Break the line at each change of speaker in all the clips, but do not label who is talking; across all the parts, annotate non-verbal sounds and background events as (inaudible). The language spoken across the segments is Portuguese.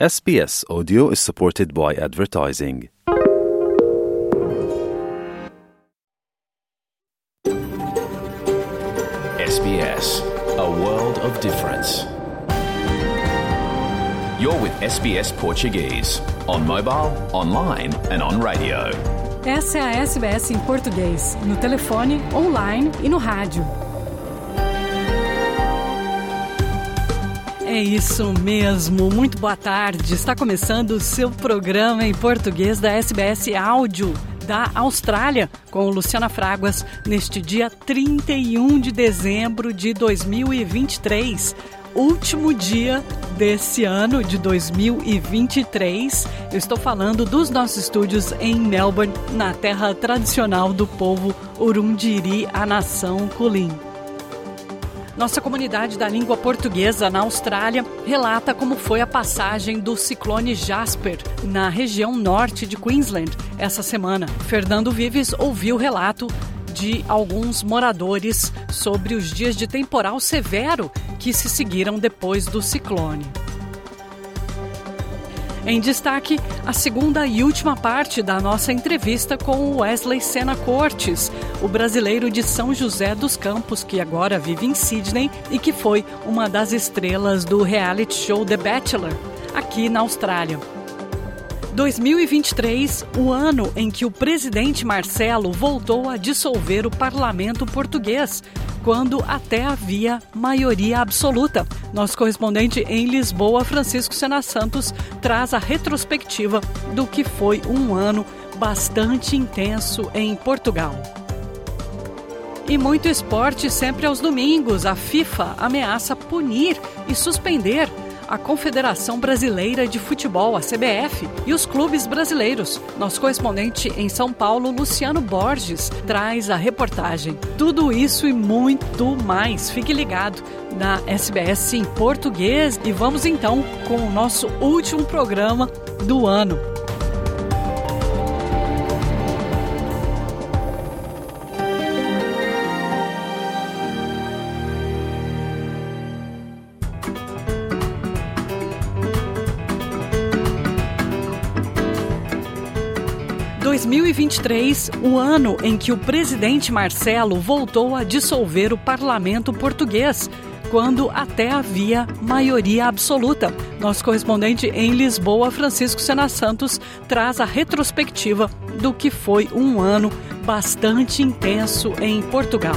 SBS Audio is supported by advertising.
SBS, a world of difference. You're with SBS Portuguese, on mobile, online, and on radio.
Essa é a SBS em português, no telefone, online e no rádio. É isso mesmo, muito boa tarde. Está começando o seu programa em português da SBS Áudio da Austrália, com Luciana Fraguas, neste dia 31 de dezembro de 2023 último dia desse ano de 2023. Eu estou falando dos nossos estúdios em Melbourne, na terra tradicional do povo Urundiri, a nação Kulin. Nossa comunidade da língua portuguesa na Austrália relata como foi a passagem do ciclone Jasper na região norte de Queensland essa semana. Fernando Vives ouviu o relato de alguns moradores sobre os dias de temporal severo que se seguiram depois do ciclone. Em destaque, a segunda e última parte da nossa entrevista com Wesley Sena Cortes, o brasileiro de São José dos Campos, que agora vive em Sydney e que foi uma das estrelas do reality show The Bachelor, aqui na Austrália. 2023, o ano em que o presidente Marcelo voltou a dissolver o parlamento português, quando até havia maioria absoluta. Nosso correspondente em Lisboa, Francisco Sena Santos, traz a retrospectiva do que foi um ano bastante intenso em Portugal. E muito esporte sempre aos domingos. A FIFA ameaça punir e suspender a Confederação Brasileira de Futebol, a CBF, e os clubes brasileiros. Nosso correspondente em São Paulo, Luciano Borges, traz a reportagem. Tudo isso e muito mais. Fique ligado na SBS em português e vamos então com o nosso último programa do ano. 2023, o ano em que o presidente Marcelo voltou a dissolver o parlamento português, quando até havia maioria absoluta. Nosso correspondente em Lisboa, Francisco Sena Santos, traz a retrospectiva do que foi um ano bastante intenso em Portugal.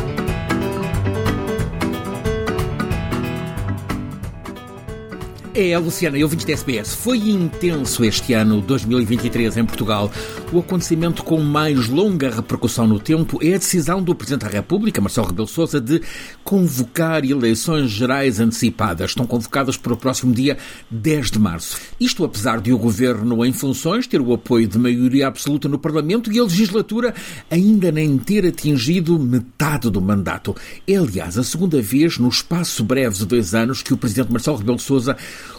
É, Luciana, eu vim de SBS. Foi intenso este ano 2023 em Portugal. O acontecimento com mais longa repercussão no tempo é a decisão do Presidente da República, Marcelo Rebelo Sousa, de convocar eleições gerais antecipadas. Estão convocadas para o próximo dia 10 de março. Isto apesar de o Governo em funções ter o apoio de maioria absoluta no Parlamento e a legislatura ainda nem ter atingido metade do mandato. É, aliás, a segunda vez no espaço breve de dois anos que o Presidente Marcelo Rebelo Sousa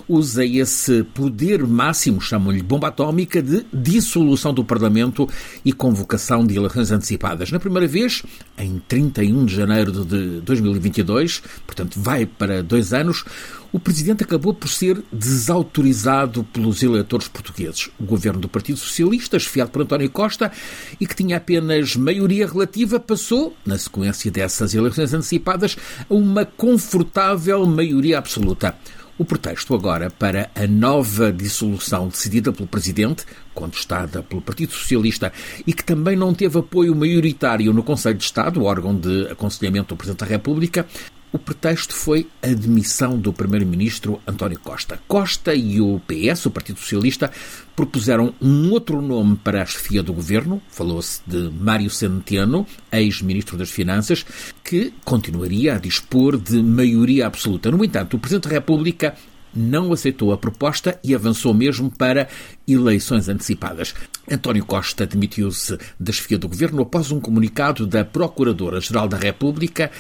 usa esse poder máximo, chamam-lhe bomba atómica, de dissolução do Parlamento e convocação de eleições antecipadas. Na primeira vez, em 31 de janeiro de 2022, portanto vai para dois anos, o presidente acabou por ser desautorizado pelos eleitores portugueses. O governo do Partido Socialista, esfiado por António Costa e que tinha apenas maioria relativa, passou, na sequência dessas eleições antecipadas, a uma confortável maioria absoluta. O pretexto agora para a nova dissolução decidida pelo Presidente, contestada pelo Partido Socialista e que também não teve apoio maioritário no Conselho de Estado, órgão de aconselhamento do Presidente da República, o pretexto foi a demissão do primeiro-ministro António Costa. Costa e o PS, o Partido Socialista, propuseram um outro nome para a chefia do governo. Falou-se de Mário Centeno, ex-ministro das Finanças, que continuaria a dispor de maioria absoluta. No entanto, o Presidente da República não aceitou a proposta e avançou mesmo para eleições antecipadas. António Costa demitiu-se da chefia do governo após um comunicado da Procuradora-Geral da República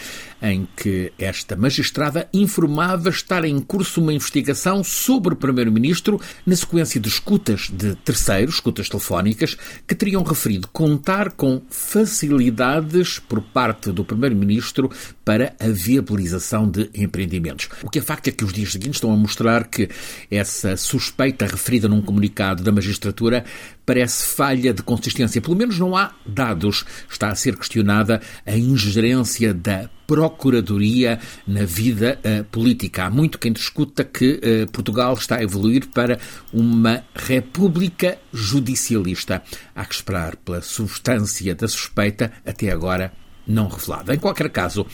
em que esta magistrada informava estar em curso uma investigação sobre o Primeiro-Ministro na sequência de escutas de terceiros, escutas telefónicas, que teriam referido contar com facilidades por parte do Primeiro-Ministro para a viabilização de empreendimentos. O que é facto é que os dias seguintes estão a mostrar que essa suspeita referida num comunicado da magistratura parece falha de consistência. Pelo menos não há dados. Está a ser questionada a ingerência da Procuradoria na vida uh, política. Há muito quem discuta que uh, Portugal está a evoluir para uma república judicialista. Há que esperar pela substância da suspeita, até agora não revelada. Em qualquer caso,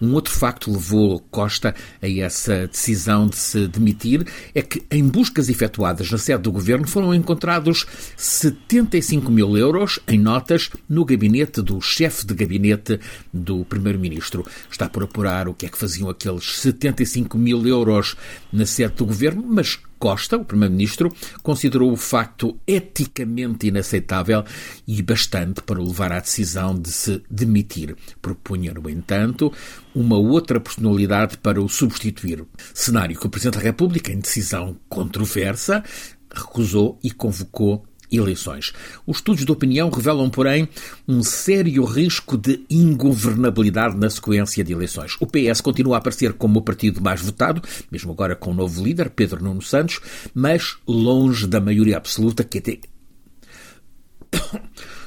um outro facto levou Costa a essa decisão de se demitir é que, em buscas efetuadas na sede do governo, foram encontrados 75 mil euros em notas no gabinete do chefe de gabinete do primeiro-ministro. Está por apurar o que é que faziam aqueles 75 mil euros na sede do governo, mas Costa, o Primeiro-Ministro, considerou o facto eticamente inaceitável e bastante para levar à decisão de se demitir. Propunha, no entanto, uma outra personalidade para o substituir. Cenário que o Presidente da República, em decisão controversa, recusou e convocou eleições. Os estudos de opinião revelam, porém, um sério risco de ingovernabilidade na sequência de eleições. O PS continua a aparecer como o partido mais votado, mesmo agora com o novo líder, Pedro Nuno Santos, mas longe da maioria absoluta que até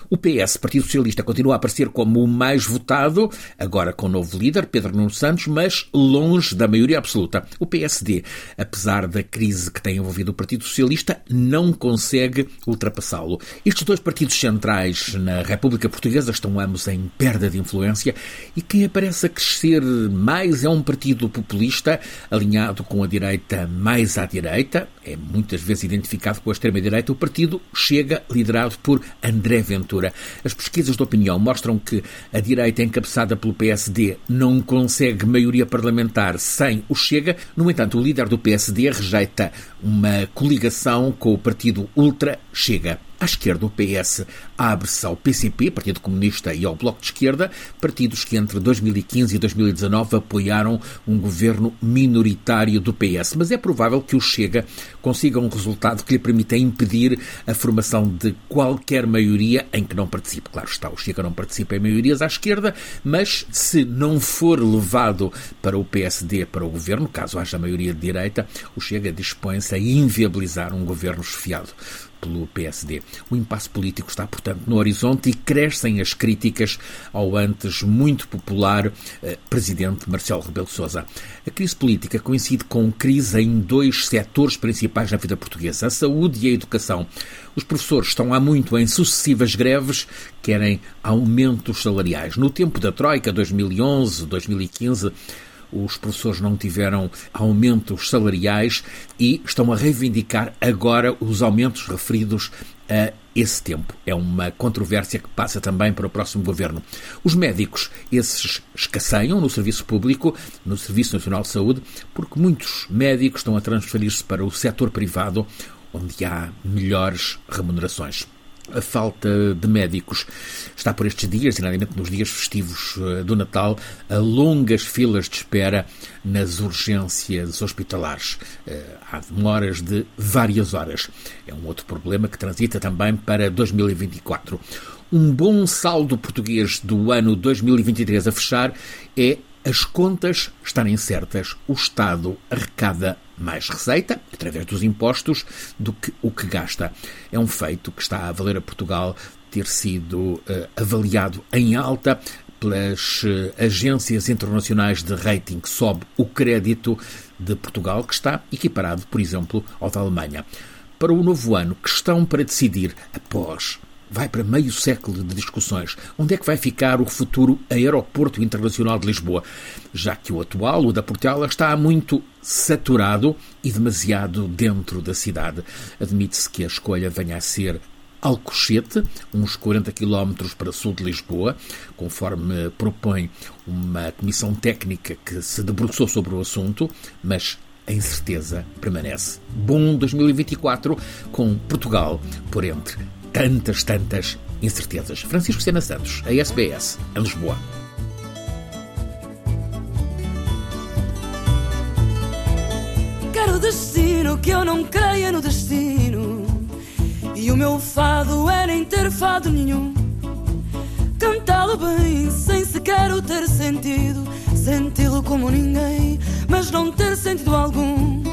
o PS, Partido Socialista, continua a aparecer como o mais votado, agora com o novo líder, Pedro Nuno Santos, mas longe da maioria absoluta. O PSD, apesar da crise que tem envolvido o Partido Socialista, não consegue ultrapassá-lo. Estes dois partidos centrais na República Portuguesa estão ambos em perda de influência e quem aparece a crescer mais é um partido populista, alinhado com a direita mais à direita, é muitas vezes identificado com a extrema-direita, o partido chega liderado por André Ventura as pesquisas de opinião mostram que a direita encabeçada pelo PSD não consegue maioria parlamentar sem o Chega. No entanto, o líder do PSD rejeita uma coligação com o partido Ultra Chega. À esquerda, o PS abre-se ao PCP, Partido Comunista, e ao Bloco de Esquerda, partidos que entre 2015 e 2019 apoiaram um governo minoritário do PS. Mas é provável que o Chega consiga um resultado que lhe permita impedir a formação de qualquer maioria em que não participe. Claro está, o Chega não participa em maiorias à esquerda, mas se não for levado para o PSD, para o governo, caso haja maioria de direita, o Chega dispõe-se a inviabilizar um governo esfiado pelo PSD. O impasse político está, portanto, no horizonte e crescem as críticas ao antes muito popular eh, presidente Marcelo Rebelo Sousa. A crise política coincide com crise em dois setores principais na vida portuguesa, a saúde e a educação. Os professores estão há muito em sucessivas greves, querem aumentos salariais. No tempo da Troika, 2011, 2015, os professores não tiveram aumentos salariais e estão a reivindicar agora os aumentos referidos a esse tempo. É uma controvérsia que passa também para o próximo governo. Os médicos, esses escasseiam no serviço público, no Serviço Nacional de Saúde, porque muitos médicos estão a transferir-se para o setor privado, onde há melhores remunerações a falta de médicos está por estes dias, sinceramente nos dias festivos eh, do Natal, a longas filas de espera nas urgências hospitalares. Eh, há demoras de várias horas. É um outro problema que transita também para 2024. Um bom saldo português do ano 2023 a fechar é as contas estarem certas, o Estado arrecada mais receita, através dos impostos, do que o que gasta. É um feito que está a valer a Portugal ter sido uh, avaliado em alta pelas uh, agências internacionais de rating. Sobe o crédito de Portugal, que está equiparado, por exemplo, ao da Alemanha. Para o novo ano, questão para decidir após vai para meio século de discussões. Onde é que vai ficar o futuro Aeroporto Internacional de Lisboa? Já que o atual, o da Portela, está muito saturado e demasiado dentro da cidade. Admite-se que a escolha venha a ser Alcochete, uns 40 km para sul de Lisboa, conforme propõe uma comissão técnica que se debruçou sobre o assunto, mas a incerteza permanece. Bom 2024 com Portugal por entre tantas, tantas incertezas. Francisco Sena Santos, a SBS, em Lisboa.
Quero destino que eu não creia no destino. E o meu fado é nem ter fado nenhum. Cantá-lo bem, sem sequer o ter sentido. Senti-lo como ninguém, mas não ter sentido algum.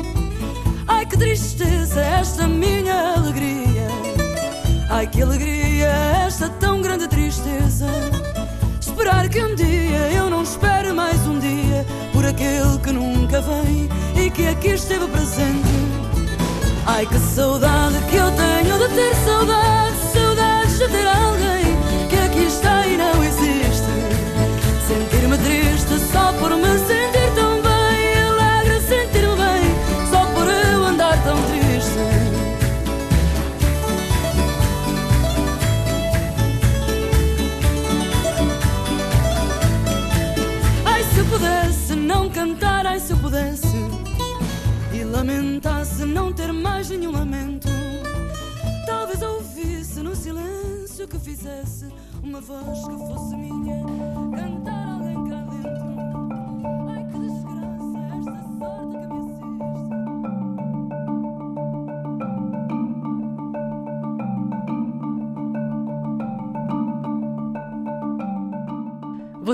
que tristeza esta minha alegria. Ai, que alegria esta tão grande tristeza. Esperar que um dia eu não espere mais um dia por aquele que nunca vem e que aqui esteve presente. Ai, que saudade que eu tenho de ter saudade, saudades de ter alguém que aqui está e não existe. Sentir-me triste só por me sentir pudesse e lamentasse não ter mais nenhum lamento. Talvez ouvisse no silêncio que fizesse uma voz que fosse minha, cantar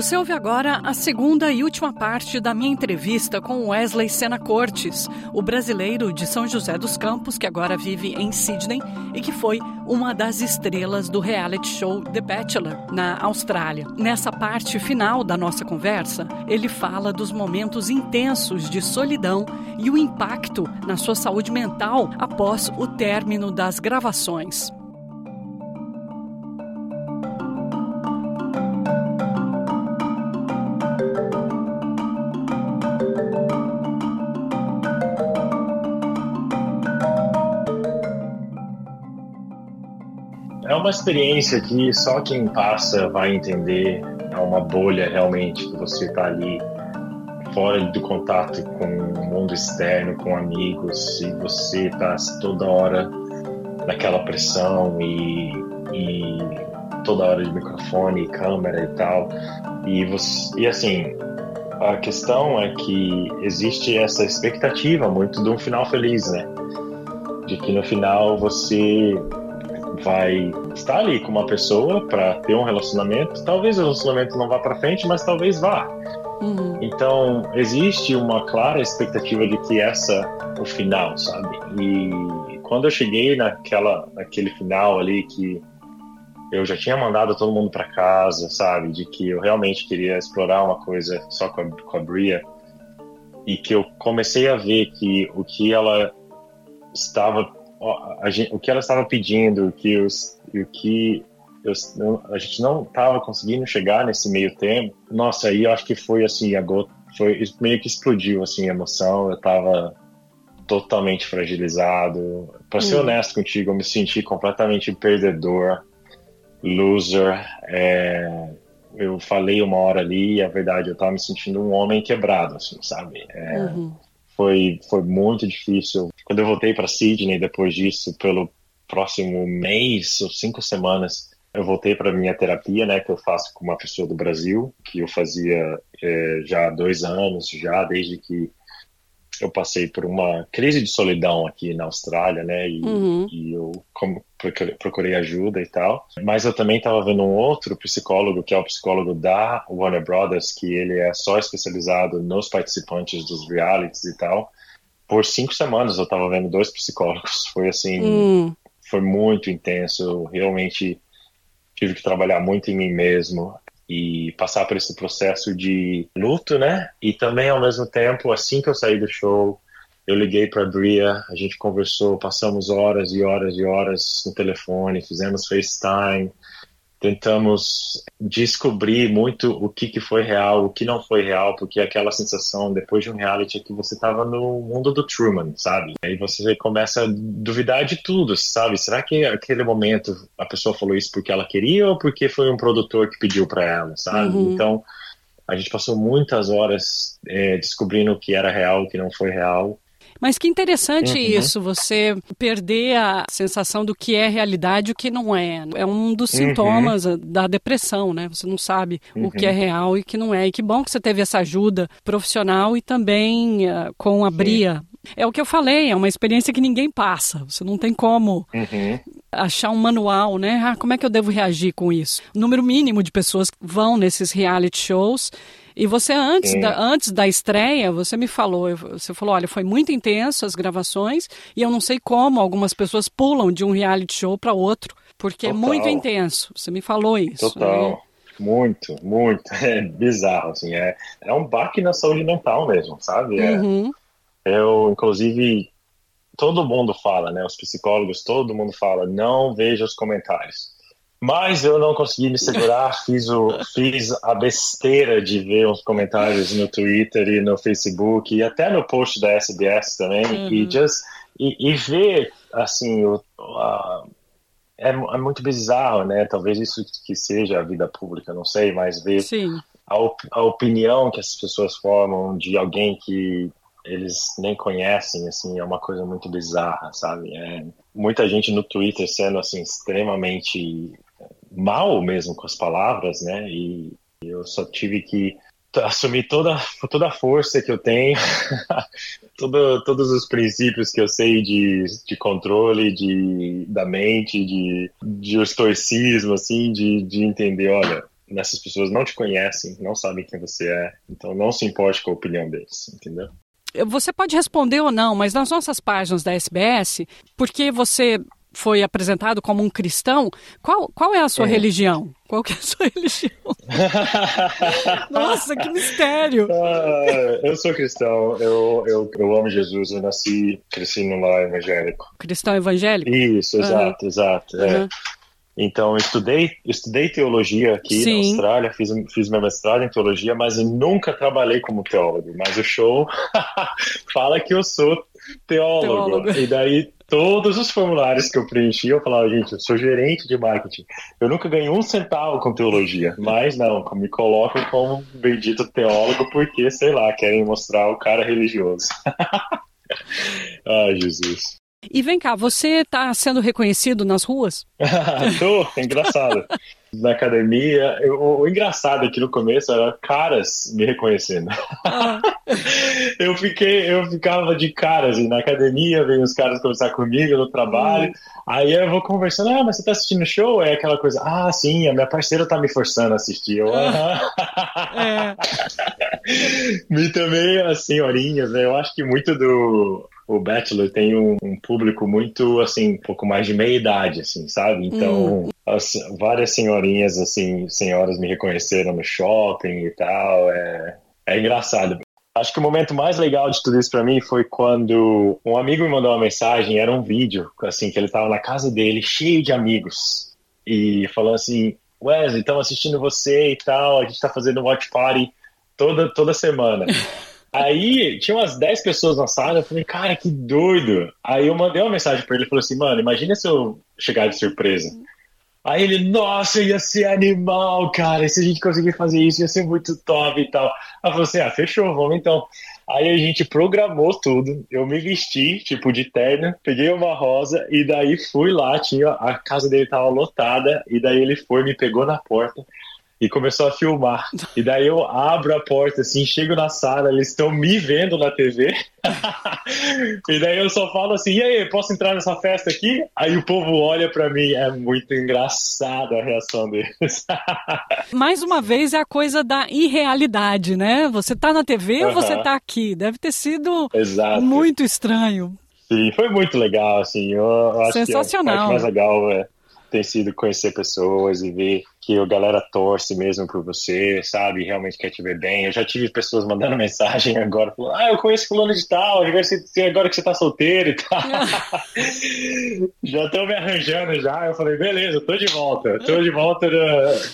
Você ouve agora a segunda e última parte da minha entrevista com Wesley Sena Cortes, o brasileiro de São José dos Campos, que agora vive em Sydney e que foi uma das estrelas do reality show The Bachelor, na Austrália. Nessa parte final da nossa conversa, ele fala dos momentos intensos de solidão e o impacto na sua saúde mental após o término das gravações.
Uma experiência que só quem passa vai entender. É uma bolha realmente que você está ali fora do contato com o mundo externo, com amigos, e você está toda hora naquela pressão e, e toda hora de microfone, câmera e tal. E, você, e assim, a questão é que existe essa expectativa muito de um final feliz, né? De que no final você vai estar ali com uma pessoa para ter um relacionamento. Talvez o relacionamento não vá para frente, mas talvez vá.
Uhum.
Então existe uma clara expectativa de que essa o final, sabe? E quando eu cheguei naquela naquele final ali que eu já tinha mandado todo mundo para casa, sabe? De que eu realmente queria explorar uma coisa só com a, com a Bria e que eu comecei a ver que o que ela estava a gente, o que ela estava pedindo, que os, o que eu, a gente não estava conseguindo chegar nesse meio termo. Nossa, aí eu acho que foi assim, a gota, foi meio que explodiu assim a emoção. Eu estava totalmente fragilizado. Para ser
Hum.
honesto contigo, eu me senti completamente perdedor, loser. É, eu falei uma hora ali e a verdade eu estava me sentindo um homem quebrado, assim, sabe? É,
Uhum.
Foi, foi muito difícil. Quando eu voltei para Sydney depois disso, pelo próximo mês ou cinco semanas, eu voltei para minha terapia, né, que eu faço com uma pessoa do Brasil, que eu fazia eh, já há dois anos, já desde que eu passei por uma crise de solidão aqui na Austrália, né, e,
Uhum.
e eu como, procurei, ajuda e tal. Mas eu também estava vendo um outro psicólogo, que é o psicólogo da Warner Brothers, que ele é só especializado nos participantes dos realities e tal. Por cinco semanas eu estava vendo dois psicólogos. (laughs) Foi assim,
Hum.
foi muito intenso. Eu realmente tive que trabalhar muito em mim mesmo e passar por esse processo de luto, né? E também ao mesmo tempo, assim que eu saí do show, eu liguei para Bria, a gente conversou, passamos horas e horas e horas no telefone, fizemos FaceTime, tentamos descobrir muito o que, que foi real, o que não foi real, porque aquela sensação depois de um reality é que você estava no mundo do Truman, sabe? Aí você começa a duvidar de tudo, sabe? Será que aquele momento a pessoa falou isso porque ela queria ou porque foi um produtor que pediu para ela, sabe?
Uhum.
Então a gente passou muitas horas eh, descobrindo o que era real, o que não foi real.
Mas que interessante
Uhum.
isso, você perder a sensação do que é realidade e o que não é. É um dos
Uhum.
sintomas da depressão, né? Você não sabe o que é real e o que não é. E que bom que você teve essa ajuda profissional e também ah, com a Bria. É o que eu falei, é uma experiência que ninguém passa. Você não tem como
Uhum.
achar um manual, né? Ah, como é que eu devo reagir com isso? O número mínimo de pessoas vão nesses reality shows. E você, antes da, antes da estreia, você me falou, você falou, olha, foi muito intenso as gravações e eu não sei como algumas pessoas pulam de um reality show para outro, porque Total. é muito intenso. Você me falou isso.
Total. Né? Muito, muito. (laughs) É bizarro, assim. É, é um baque na saúde mental mesmo, sabe? É, uhum. Eu, inclusive, todo mundo fala, né? Os psicólogos, todo mundo fala, não veja os comentários. Mas eu não consegui me segurar, (laughs) fiz, o, fiz a besteira de ver uns comentários no Twitter e no Facebook e até no post da SBS também uhum. e, just, e, e ver, assim, o, a, é, é, muito bizarro, né? Talvez isso que seja a vida pública, não sei, mas ver a, a opinião que as pessoas formam de alguém que eles nem conhecem, assim, é uma coisa muito bizarra, sabe? É, muita gente no Twitter sendo, assim, extremamente mal mesmo com as palavras, né? E eu só tive que assumir toda, toda a força que eu tenho, (laughs) todo, todos os princípios que eu sei de, de controle de, da mente, de, de estoicismo, assim, de, de entender, olha, essas pessoas não te conhecem, não sabem quem você é, então não se importe com a opinião deles, entendeu?
Você pode responder ou não, mas nas nossas páginas da SBS, porque você foi apresentado como um cristão, qual, qual é a sua é. religião? Qual que é a sua religião? (laughs) Nossa, que mistério!
Uh, eu sou cristão, eu, eu, eu amo Jesus, eu nasci, cresci num lar evangélico.
Cristão evangélico?
Isso, exato, uhum. exato. Uhum. Então, estudei, estudei teologia aqui Sim. na Austrália, fiz, fiz meu mestrado em teologia, mas nunca trabalhei como teólogo. Mas o show (laughs) fala que eu sou teólogo. teólogo. E daí todos os formulários que eu preenchi, eu falava, gente, eu sou gerente de marketing. Eu nunca ganhei um centavo com teologia, mas não, me colocam como bendito teólogo porque, sei lá, querem mostrar o cara religioso. (laughs) Ai, Jesus.
E vem cá, você está sendo reconhecido nas ruas? (laughs)
Tô, é engraçado. Na academia, eu, o engraçado aqui no começo era caras me reconhecendo. Ah. (laughs) eu fiquei, eu ficava de caras assim, na academia, vem os caras conversar comigo no trabalho. Hum. Aí eu vou conversando, ah, mas você tá assistindo o show? É aquela coisa, ah, sim, a minha parceira tá me forçando a assistir. Eu, ah. é. (laughs) e também as senhorinhas, né? Eu acho que muito do o Bachelor tem um, um, público muito, assim, um pouco mais de meia idade, assim, sabe? Então, hum. as, várias senhorinhas, assim, senhoras me reconheceram no shopping e tal, é, é engraçado. Acho que o momento mais legal de tudo isso para mim foi quando um amigo me mandou uma mensagem, era um vídeo, assim, que ele tava na casa dele, cheio de amigos, e falou assim, Wesley, estamos assistindo você e tal, a gente tá fazendo watch party toda, toda semana. (laughs) Aí tinha umas 10 pessoas na sala, eu falei, cara, que doido. Aí eu mandei uma mensagem pra ele, falou assim, mano, imagina se eu chegar de surpresa. Aí ele, nossa, ia ser animal, cara, se a gente conseguir fazer isso, ia ser muito top e tal. Aí eu falei assim, ah, fechou, vamos então. Aí a gente programou tudo, eu me vesti, tipo, de terno, peguei uma rosa e daí fui lá, tinha, a casa dele tava lotada, e daí ele foi, me pegou na porta, e começou a filmar. (laughs) E daí eu abro a porta, assim, chego na sala, eles estão me vendo na TV. (laughs) e daí eu só falo assim: e aí, posso entrar nessa festa aqui? Aí o povo olha para mim, é muito engraçada a reação deles. (laughs)
Mais uma vez é a coisa da irrealidade, né? Você tá na TV ou você tá aqui? Deve ter sido Exato. muito estranho.
Sim, foi muito legal, assim. Eu, eu acho Sensacional. que a parte mais legal é, tem sido conhecer pessoas e ver que a galera torce mesmo por você, sabe? Realmente quer te ver bem. Eu já tive pessoas mandando (laughs) mensagem agora, falando, ah, eu conheço fulano de tal, agora, que você tá solteiro e tal. (laughs) já estão me arranjando já. Eu falei, beleza, tô de volta. Tô de volta,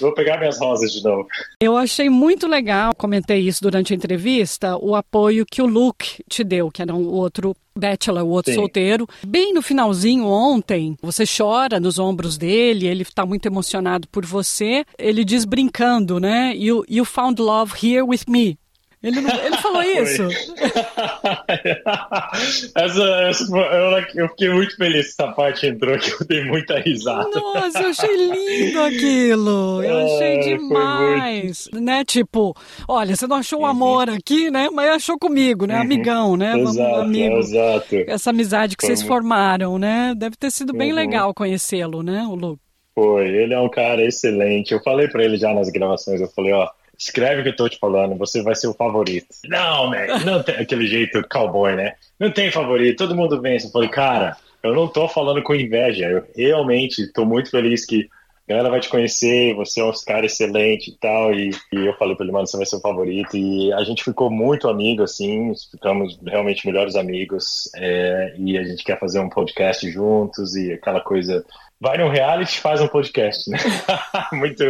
vou pegar minhas rosas de novo.
Eu achei muito legal, comentei isso durante a entrevista, o apoio que o Luke te deu, que era um outro Bachelor, o outro Sim. solteiro. Bem no finalzinho ontem, você chora nos ombros dele, ele está muito emocionado por você. Ele diz brincando, né? You, you found love here with me. Ele, não, ele falou (laughs) isso? (laughs)
essa, essa, eu, eu, fiquei muito feliz que essa parte entrou, que eu dei muita risada.
Nossa, eu achei lindo aquilo. Eu achei demais. Muito... Né? Tipo, olha, você não achou o uhum. amor aqui, né? Mas achou comigo, né? Uhum. Amigão, né?
Exato, amigo. exato.
Essa amizade que foi vocês muito... formaram, né? Deve ter sido bem uhum. legal conhecê-lo, né, o Lu?
Foi, ele é um cara excelente. Eu falei para ele já nas gravações, eu falei, ó, escreve o que eu tô te falando, você vai ser o favorito. Não, man, não tem aquele jeito cowboy, né? Não tem favorito, todo mundo vence. Eu falei, cara, eu não tô falando com inveja, eu realmente tô muito feliz que a galera vai te conhecer, você é um cara excelente e tal, e, e eu falei pra ele, mano, você vai ser o favorito, e a gente ficou muito amigo, assim, ficamos realmente melhores amigos, é, e a gente quer fazer um podcast juntos, e aquela coisa vai no reality e faz um podcast, né? (laughs) muito,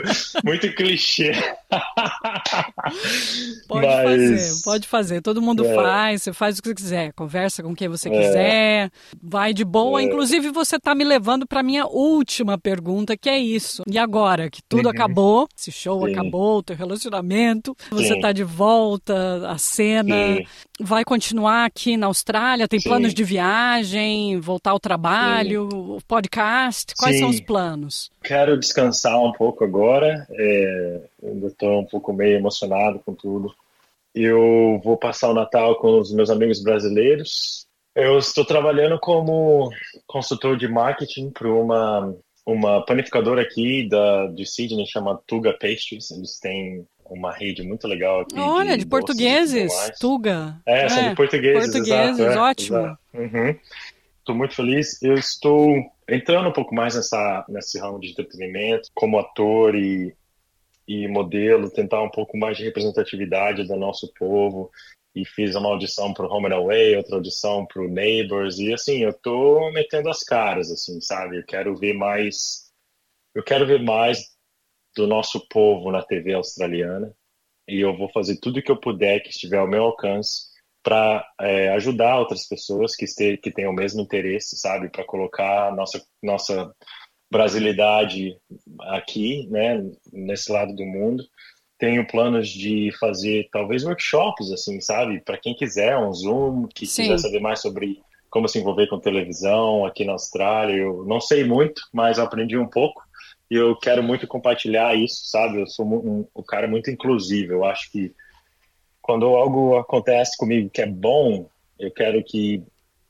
muito clichê. (laughs)
pode Mas... fazer, pode fazer. Todo mundo é. faz, você faz o que você quiser, conversa com quem você é. quiser, vai de boa. É. Inclusive, você está me levando para minha última pergunta, que é isso. E agora que tudo uhum. acabou, esse show Sim. acabou, o teu relacionamento, você está de volta à cena, Sim. vai continuar aqui na Austrália, tem Sim. planos de viagem, voltar ao trabalho, o podcast, Quais Sim. são os planos?
Quero descansar um pouco agora. É, ainda estou um pouco meio emocionado com tudo. Eu vou passar o Natal com os meus amigos brasileiros. Eu estou trabalhando como consultor de marketing para uma uma panificadora aqui da de Sydney chama Tuga Pastries. Eles têm uma rede muito legal aqui.
Olha, de, de portugueses, Tuga.
É, é, são de portugueses.
Portugueses,
exato, é,
ótimo.
Estou uhum. Muito feliz. Eu estou entrando um pouco mais nessa, nesse ramo de entretenimento, como ator e, e modelo, tentar um pouco mais de representatividade do nosso povo. E fiz uma audição para o Home and Away, outra audição para o Neighbors. E assim, eu tô metendo as caras, assim, sabe? Eu quero ver mais. Eu quero ver mais do nosso povo na TV australiana. E eu vou fazer tudo que eu puder que estiver ao meu alcance para é, ajudar outras pessoas que, este, que tenham o mesmo interesse, sabe? Para colocar nossa, nossa brasilidade aqui, né? Nesse lado do mundo. Tenho planos de fazer talvez workshops, assim, sabe? Para quem quiser, um Zoom, que Sim. quiser saber mais sobre como se envolver com televisão aqui na Austrália. Eu não sei muito, mas aprendi um pouco e eu quero muito compartilhar isso, sabe? Eu sou um, um cara muito inclusivo. Eu acho que quando algo acontece comigo que é bom, eu quero que,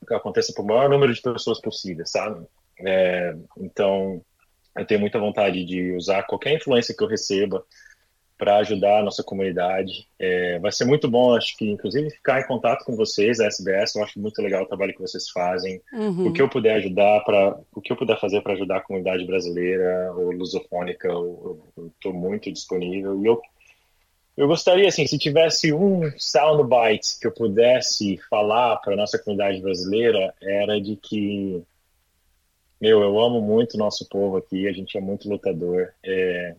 aconteça para o maior número de pessoas possível, sabe? É, então, eu tenho muita vontade de usar qualquer influência que eu receba para ajudar a nossa comunidade. É, vai ser muito bom, acho que, inclusive, ficar em contato com vocês, a SBS. Eu acho muito legal o trabalho que vocês fazem. Uhum. O que eu puder ajudar para, o que eu puder fazer para ajudar a comunidade brasileira ou lusofônica, eu estou muito disponível. E eu eu gostaria, assim, se tivesse um soundbite que eu pudesse falar para nossa comunidade brasileira, era de que, meu, eu amo muito o nosso povo aqui, a gente é muito lutador. É...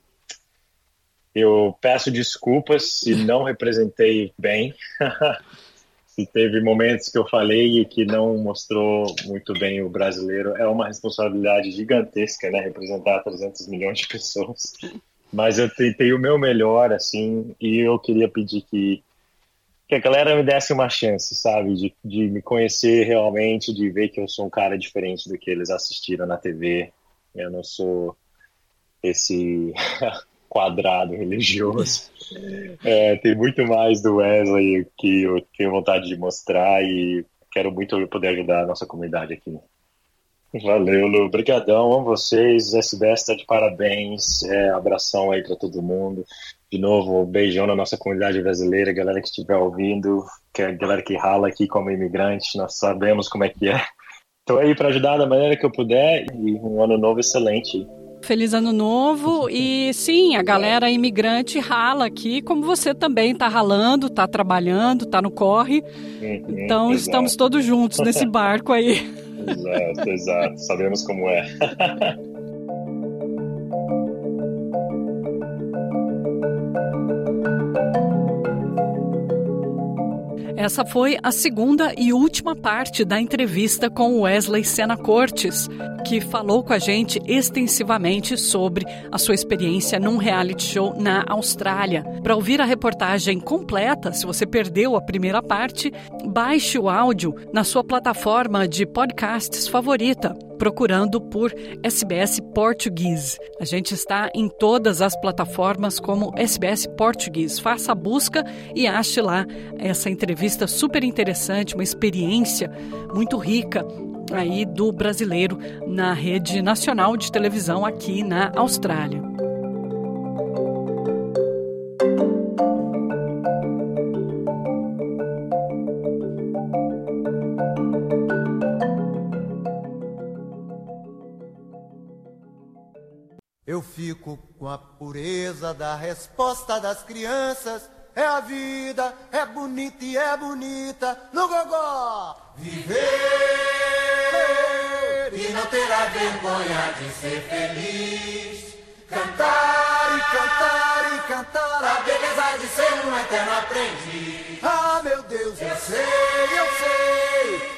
Eu peço desculpas se não representei bem, (laughs) se teve momentos que eu falei e que não mostrou muito bem o brasileiro. É uma responsabilidade gigantesca, né, representar 300 milhões de pessoas. Mas eu tentei o meu melhor, assim, e eu queria pedir que, que a galera me desse uma chance, sabe? De, de me conhecer realmente, de ver que eu sou um cara diferente do que eles assistiram na TV. Eu não sou esse (laughs) quadrado religioso. É, tem muito mais do Wesley que eu tenho vontade de mostrar e quero muito poder ajudar a nossa comunidade aqui. Valeu, Lu. Obrigadão. Amo vocês. SBS está de parabéns. É, abração aí para todo mundo. De novo, um beijão na nossa comunidade brasileira, galera que estiver ouvindo, que é a galera que rala aqui como imigrante, nós sabemos como é que é. Estou aí para ajudar da maneira que eu puder e um ano novo excelente.
Feliz ano novo e sim, a galera imigrante rala aqui, como você também está ralando, está trabalhando, está no corre. Uhum, então exato. estamos todos juntos nesse (laughs) barco aí.
Exato, exato. Sabemos como é. (laughs)
Essa foi a segunda e última parte da entrevista com Wesley Sena Cortes, que falou com a gente extensivamente sobre a sua experiência num reality show na Austrália. Para ouvir a reportagem completa, se você perdeu a primeira parte, baixe o áudio na sua plataforma de podcasts favorita procurando por SBS Português. A gente está em todas as plataformas como SBS Português. Faça a busca e ache lá essa entrevista super interessante, uma experiência muito rica aí do brasileiro na rede nacional de televisão aqui na Austrália.
Eu fico com a pureza da resposta das crianças. É a vida, é bonita e é bonita no gogó. Viver e não terá vergonha de ser feliz. Cantar e cantar e cantar a beleza de ser um eterno aprendiz. Ah, meu Deus, eu sei, eu sei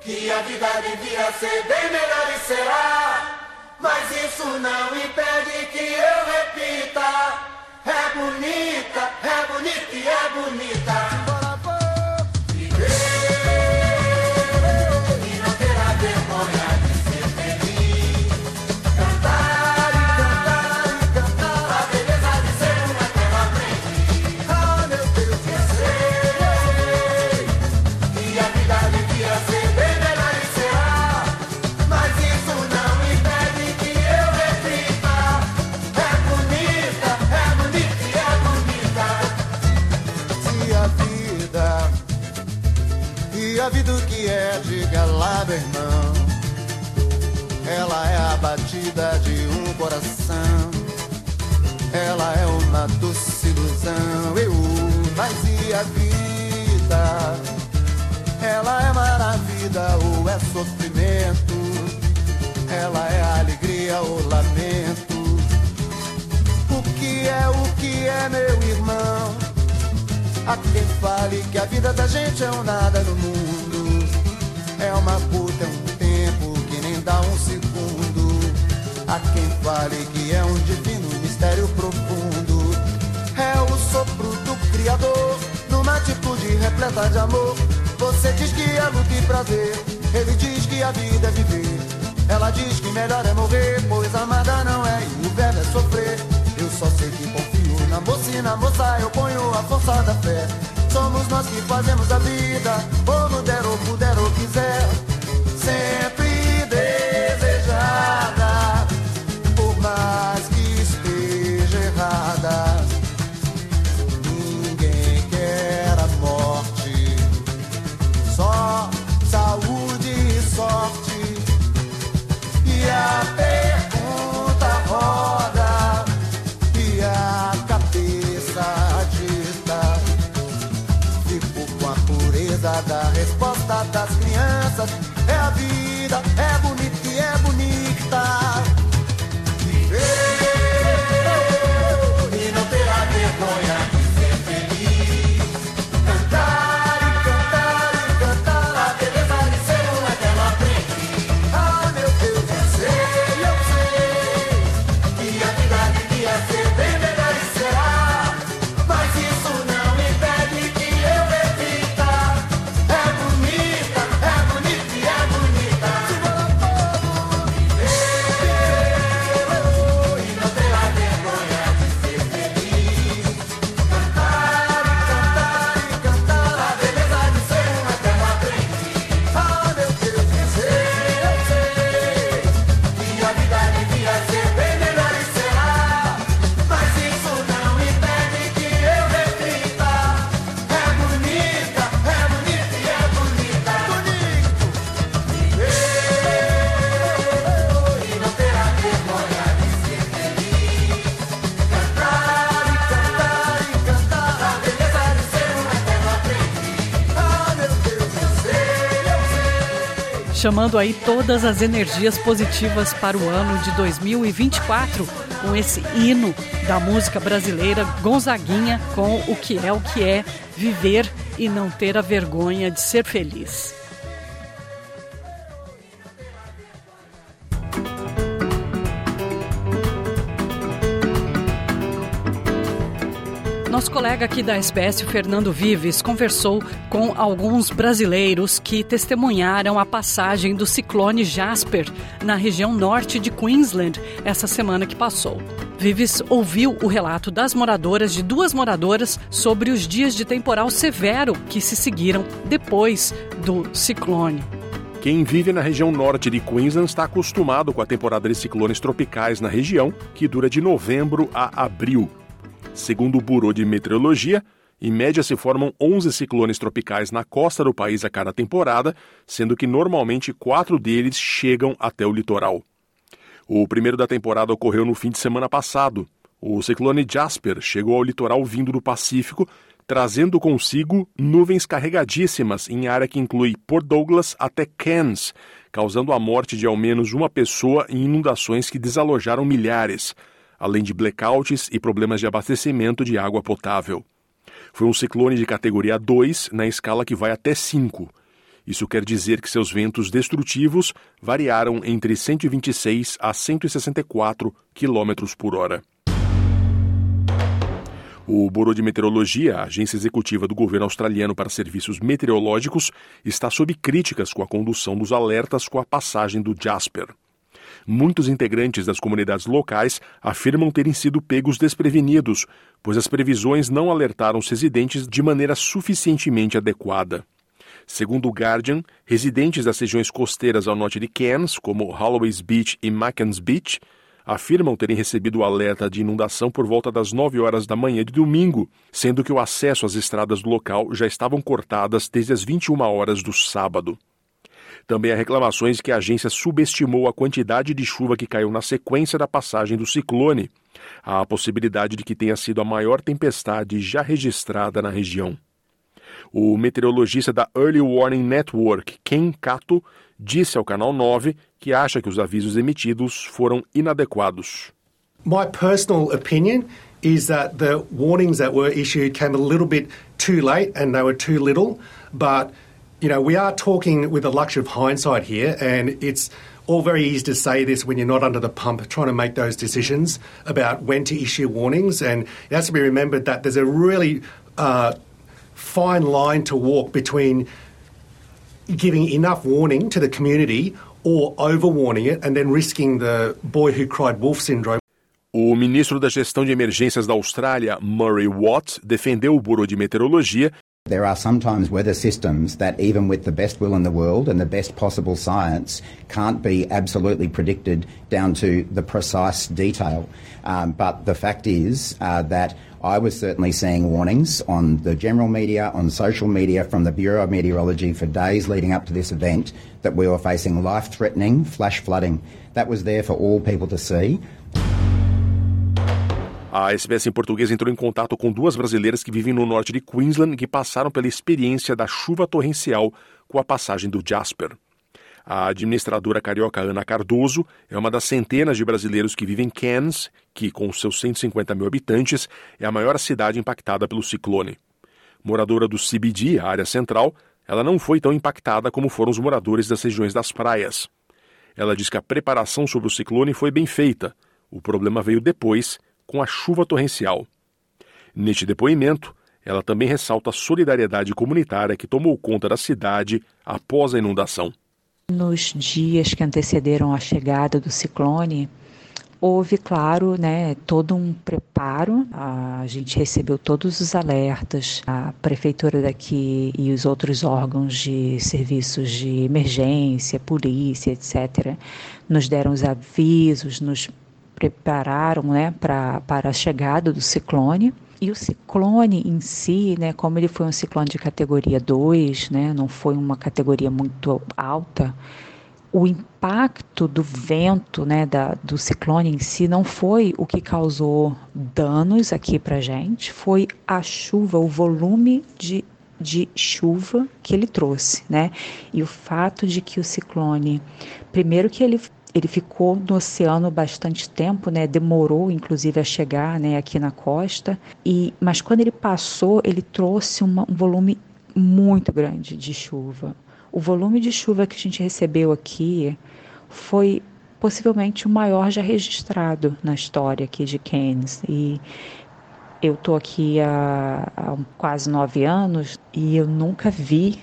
que a vida devia ser bem melhor e será. Mas isso não impede que eu repita. É bonita, é bonita e é bonita. A batida de um coração. Ela é uma doce ilusão. Eu, mas e a vida? Ela é maravilha ou é sofrimento? Ela é alegria ou lamento? O que é, o que é, meu irmão? Há quem fale que a vida da gente é um nada no mundo. É uma puta, quem fale que é um divino mistério profundo. É o sopro do Criador, numa atitude repleta de amor. Você diz que é luta e prazer, ele diz que a vida é viver. Ela diz que melhor é morrer, pois amada não é e o verbo é sofrer. Eu só sei que confio na moça e na moça eu ponho a força da fé. Somos nós que fazemos a vida, como der ou puder ou quiser. Sempre
chamando aí todas as energias positivas para o ano de 2024 com esse hino da música brasileira Gonzaguinha com o que é o que é viver e não ter a vergonha de ser feliz. Nosso colega aqui da SBS, Fernando Vives, conversou com alguns brasileiros que testemunharam a passagem do ciclone Jasper na região norte de Queensland essa semana que passou. Vives ouviu o relato das moradoras, de duas moradoras, sobre os dias de temporal severo que se seguiram depois do ciclone.
Quem vive na região norte de Queensland está acostumado com a temporada de ciclones tropicais na região, que dura de novembro a abril. Segundo o Bureau de Meteorologia, em média se formam 11 ciclones tropicais na costa do país a cada temporada, sendo que normalmente quatro deles chegam até o litoral. O primeiro da temporada ocorreu no fim de semana passado. O ciclone Jasper chegou ao litoral vindo do Pacífico, trazendo consigo nuvens carregadíssimas em área que inclui Port Douglas até Cairns, causando a morte de ao menos uma pessoa em inundações que desalojaram milhares além de blackouts e problemas de abastecimento de água potável. Foi um ciclone de categoria 2 na escala que vai até 5. Isso quer dizer que seus ventos destrutivos variaram entre 126 a 164 km por hora. O Bureau de Meteorologia, a agência executiva do governo australiano para serviços meteorológicos, está sob críticas com a condução dos alertas com a passagem do Jasper. Muitos integrantes das comunidades locais afirmam terem sido pegos desprevenidos, pois as previsões não alertaram os residentes de maneira suficientemente adequada. Segundo o Guardian, residentes das regiões costeiras ao norte de Cairns, como Holloways Beach e Mackens Beach, afirmam terem recebido o alerta de inundação por volta das 9 horas da manhã de domingo, sendo que o acesso às estradas do local já estavam cortadas desde as 21 horas do sábado. Também há reclamações que a agência subestimou a quantidade de chuva que caiu na sequência da passagem do ciclone. Há a possibilidade de que tenha sido a maior tempestade já registrada na região. O meteorologista da Early Warning Network, Ken Kato, disse ao Canal 9 que acha que os avisos emitidos foram inadequados.
My personal opinion is that the warnings that were issued came a little bit too late and they were too little, but you know, we are talking with a luxury of hindsight here, and it's all very easy to say this when you're not under the pump trying to make those decisions about when to issue warnings. And it has to be remembered that there's a really uh, fine line to walk between giving enough warning to the community or overwarning it and then risking the boy who cried wolf syndrome.
O ministro da Gestão de Emergências da Austrália, Murray Watt, defendeu o Bureau de Meteorologia
There are sometimes weather systems that, even with the best will in the world and the best possible science, can't be absolutely predicted down to the precise detail. Um, but the fact is uh, that I was certainly seeing warnings on the general media, on social media, from the Bureau of Meteorology for days leading up to this event that we were facing life threatening flash flooding. That was there for all people to see.
A SBS em português entrou em contato com duas brasileiras que vivem no norte de Queensland e que passaram pela experiência da chuva torrencial com a passagem do Jasper. A administradora carioca Ana Cardoso é uma das centenas de brasileiros que vivem em Cairns, que, com seus 150 mil habitantes, é a maior cidade impactada pelo ciclone. Moradora do CBD, a área central, ela não foi tão impactada como foram os moradores das regiões das praias. Ela diz que a preparação sobre o ciclone foi bem feita. O problema veio depois, com a chuva torrencial. Neste depoimento, ela também ressalta a solidariedade comunitária que tomou conta da cidade após a inundação.
Nos dias que antecederam a chegada do ciclone, houve, claro, né, todo um preparo. A gente recebeu todos os alertas, a prefeitura daqui e os outros órgãos de serviços de emergência, polícia, etc., nos deram os avisos, nos prepararam né, pra, para a chegada do ciclone. E o ciclone em si, né, como ele foi um ciclone de categoria 2, né, não foi uma categoria muito alta, o impacto do vento, né, da, do ciclone em si não foi o que causou danos aqui para gente, foi a chuva, o volume de de chuva que ele trouxe, né? E o fato de que o ciclone, primeiro que ele ele ficou no oceano bastante tempo, né? Demorou, inclusive, a chegar, né? Aqui na costa. E mas quando ele passou, ele trouxe uma, um volume muito grande de chuva. O volume de chuva que a gente recebeu aqui foi possivelmente o maior já registrado na história aqui de Keynes. E eu estou aqui há, há, quase nove anos e eu nunca vi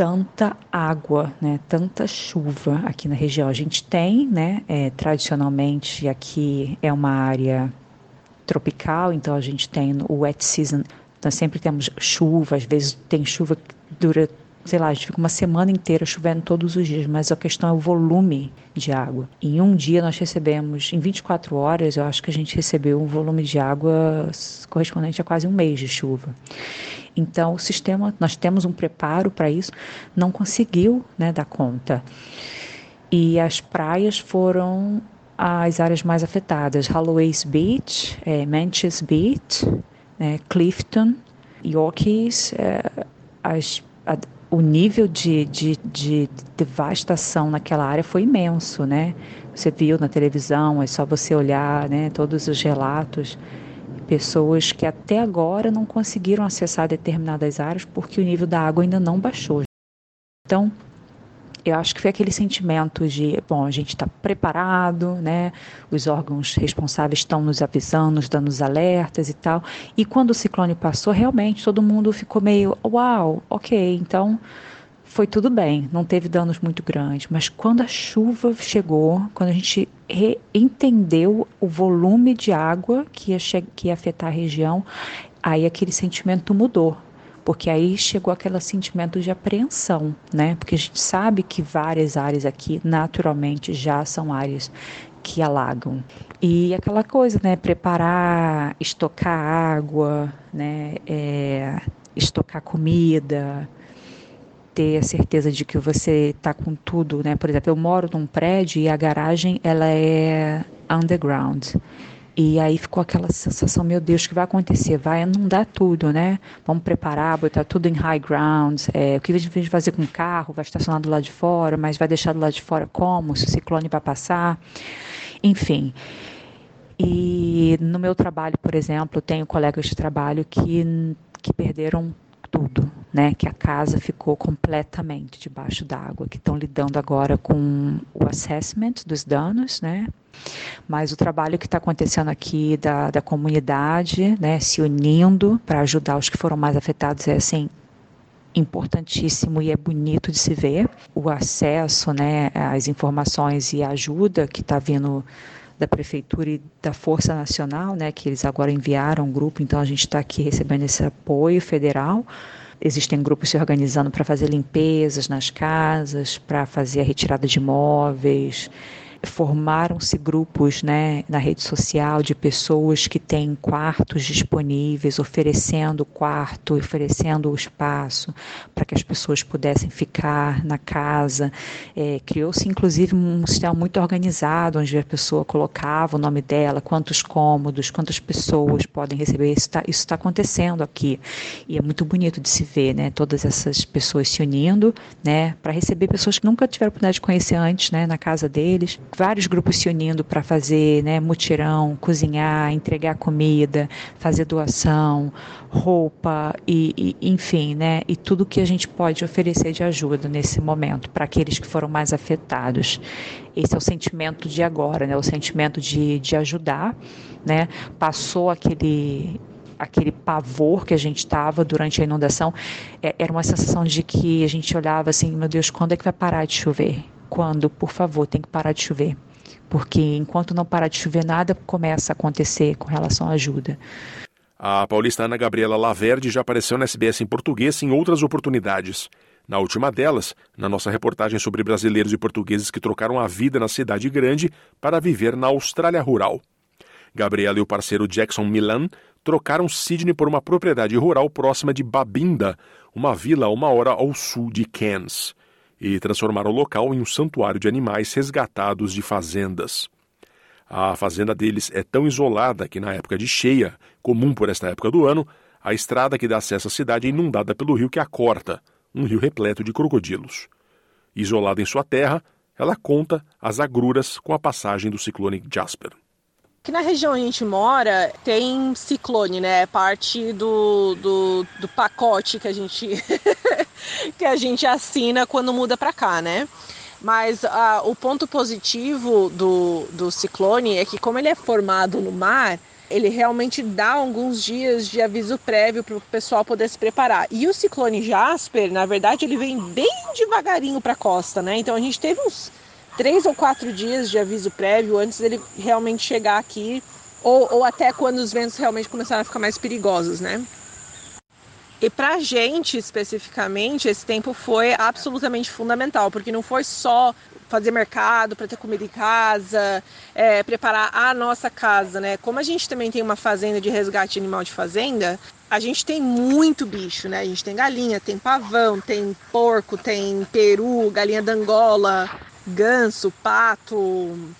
tanta água, né, tanta chuva aqui na região. A gente tem, né, é, tradicionalmente aqui é uma área tropical, então a gente tem o wet season, nós sempre temos chuva, às vezes tem chuva que dura sei lá, a gente fica uma semana inteira chovendo todos os dias, mas a questão é o volume de água. Em um dia nós recebemos, em 24 horas, eu acho que a gente recebeu um volume de água correspondente a quase um mês de chuva. Então, o sistema, nós temos um preparo para isso, não conseguiu né, dar conta. E as praias foram as áreas mais afetadas: Holloway's Beach, é, Manches Beach, é, Clifton, Yorkies, é, as, a, o nível de, de, de, devastação naquela área foi imenso, né? Você viu na televisão, é só você olhar, né? Todos os relatos, pessoas que até agora não conseguiram acessar determinadas áreas porque o nível da água ainda não baixou. Então, eu acho que foi aquele sentimento de, bom, a gente está preparado, né? Os órgãos responsáveis estão nos avisando, nos dando os alertas e tal. E quando o ciclone passou, realmente todo mundo ficou meio, uau, ok, então foi tudo bem, não teve danos muito grandes. Mas quando a chuva chegou, quando a gente entendeu o volume de água que ia, que ia afetar a região, aí aquele sentimento mudou porque aí chegou aquele sentimento de apreensão, né? Porque a gente sabe que várias áreas aqui naturalmente já são áreas que alagam. E aquela coisa, né? Preparar, estocar água, né? É, estocar comida, ter a certeza de que você está com tudo, né? Por exemplo, eu moro num prédio e a garagem ela é underground. E aí ficou aquela sensação, meu Deus, o que vai acontecer? Vai inundar tudo, né? Vamos preparar, botar tudo em high ground. É, o que a gente vai fazer com o carro? Vai estacionar do lado de fora, mas vai deixar do lado de fora como? Se o ciclone vai passar? Enfim. E no meu trabalho, por exemplo, tenho colegas de trabalho que, que perderam tudo, né? Que a casa ficou completamente debaixo d'água, que estão lidando agora com o assessment dos danos, né? Mas o trabalho que está acontecendo aqui da, da comunidade, né, se unindo para ajudar os que foram mais afetados, é assim importantíssimo e é bonito de se ver o acesso, né, às informações e a ajuda que está vindo da prefeitura e da Força Nacional, né, que eles agora enviaram um grupo, então a gente está aqui recebendo esse apoio federal. Existem grupos se organizando para fazer limpezas nas casas, para fazer a retirada de móveis, formaram-se grupos né, na rede social de pessoas que têm quartos disponíveis, oferecendo quarto, oferecendo o espaço para que as pessoas pudessem ficar na casa. É, Criou-se inclusive um sistema muito organizado, onde a pessoa colocava o nome dela, quantos cômodos, quantas pessoas podem receber. Isso está tá acontecendo aqui. E é muito bonito de se ver né, todas essas pessoas se unindo né, para receber pessoas que nunca tiveram oportunidade de conhecer antes né, na casa deles vários grupos se unindo para fazer né, mutirão, cozinhar, entregar comida, fazer doação, roupa e, e, enfim, né, e tudo que a gente pode oferecer de ajuda nesse momento para aqueles que foram mais afetados. Esse é o sentimento de agora, né, o sentimento de, de ajudar, né, passou aquele aquele pavor que a gente estava durante a inundação, é, era uma sensação de que a gente olhava assim, meu Deus, quando é que vai parar de chover? Quando, por favor, tem que parar de chover. Porque enquanto não parar de chover, nada começa a acontecer com relação à ajuda.
A paulista Ana Gabriela Laverde já apareceu na SBS em português em outras oportunidades. Na última delas, na nossa reportagem sobre brasileiros e portugueses que trocaram a vida na cidade grande para viver na Austrália rural. Gabriela e o parceiro Jackson Milan trocaram Sydney por uma propriedade rural próxima de Babinda, uma vila a uma hora ao sul de Cairns e transformaram o local em um santuário de animais resgatados de fazendas. A fazenda deles é tão isolada que, na época de cheia, comum por esta época do ano, a estrada que dá acesso à cidade é inundada pelo rio que a corta, um rio repleto de crocodilos. Isolada em sua terra, ela conta as agruras com a passagem do ciclone Jasper.
Aqui na região onde a gente mora tem ciclone, né? É parte do, do, do pacote que a gente (laughs) (laughs) (laughs) que a gente assina quando muda para cá, né? Mas uh, o ponto positivo do, do ciclone é que como ele é formado no mar, ele realmente dá alguns dias de aviso prévio para o pessoal poder se preparar. E o ciclone Jasper, na verdade, ele vem bem devagarinho para a costa, né? Então a gente teve uns três ou quatro dias de aviso prévio antes dele realmente chegar aqui, ou, ou até quando os ventos realmente começaram a ficar mais perigosos, né? E para a gente especificamente, esse tempo foi absolutamente fundamental, porque não foi só fazer mercado para ter comida em casa, é, preparar a nossa casa, né? Como a gente também tem uma fazenda de resgate animal de fazenda, a gente tem muito bicho, né? A gente tem galinha, tem pavão, tem porco, tem peru, galinha d'Angola, ganso, pato,